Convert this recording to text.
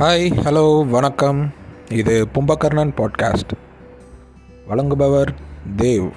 Hi hello வணக்கம். இது Bumbakarnan podcast வழங்குபவர் தேவ்.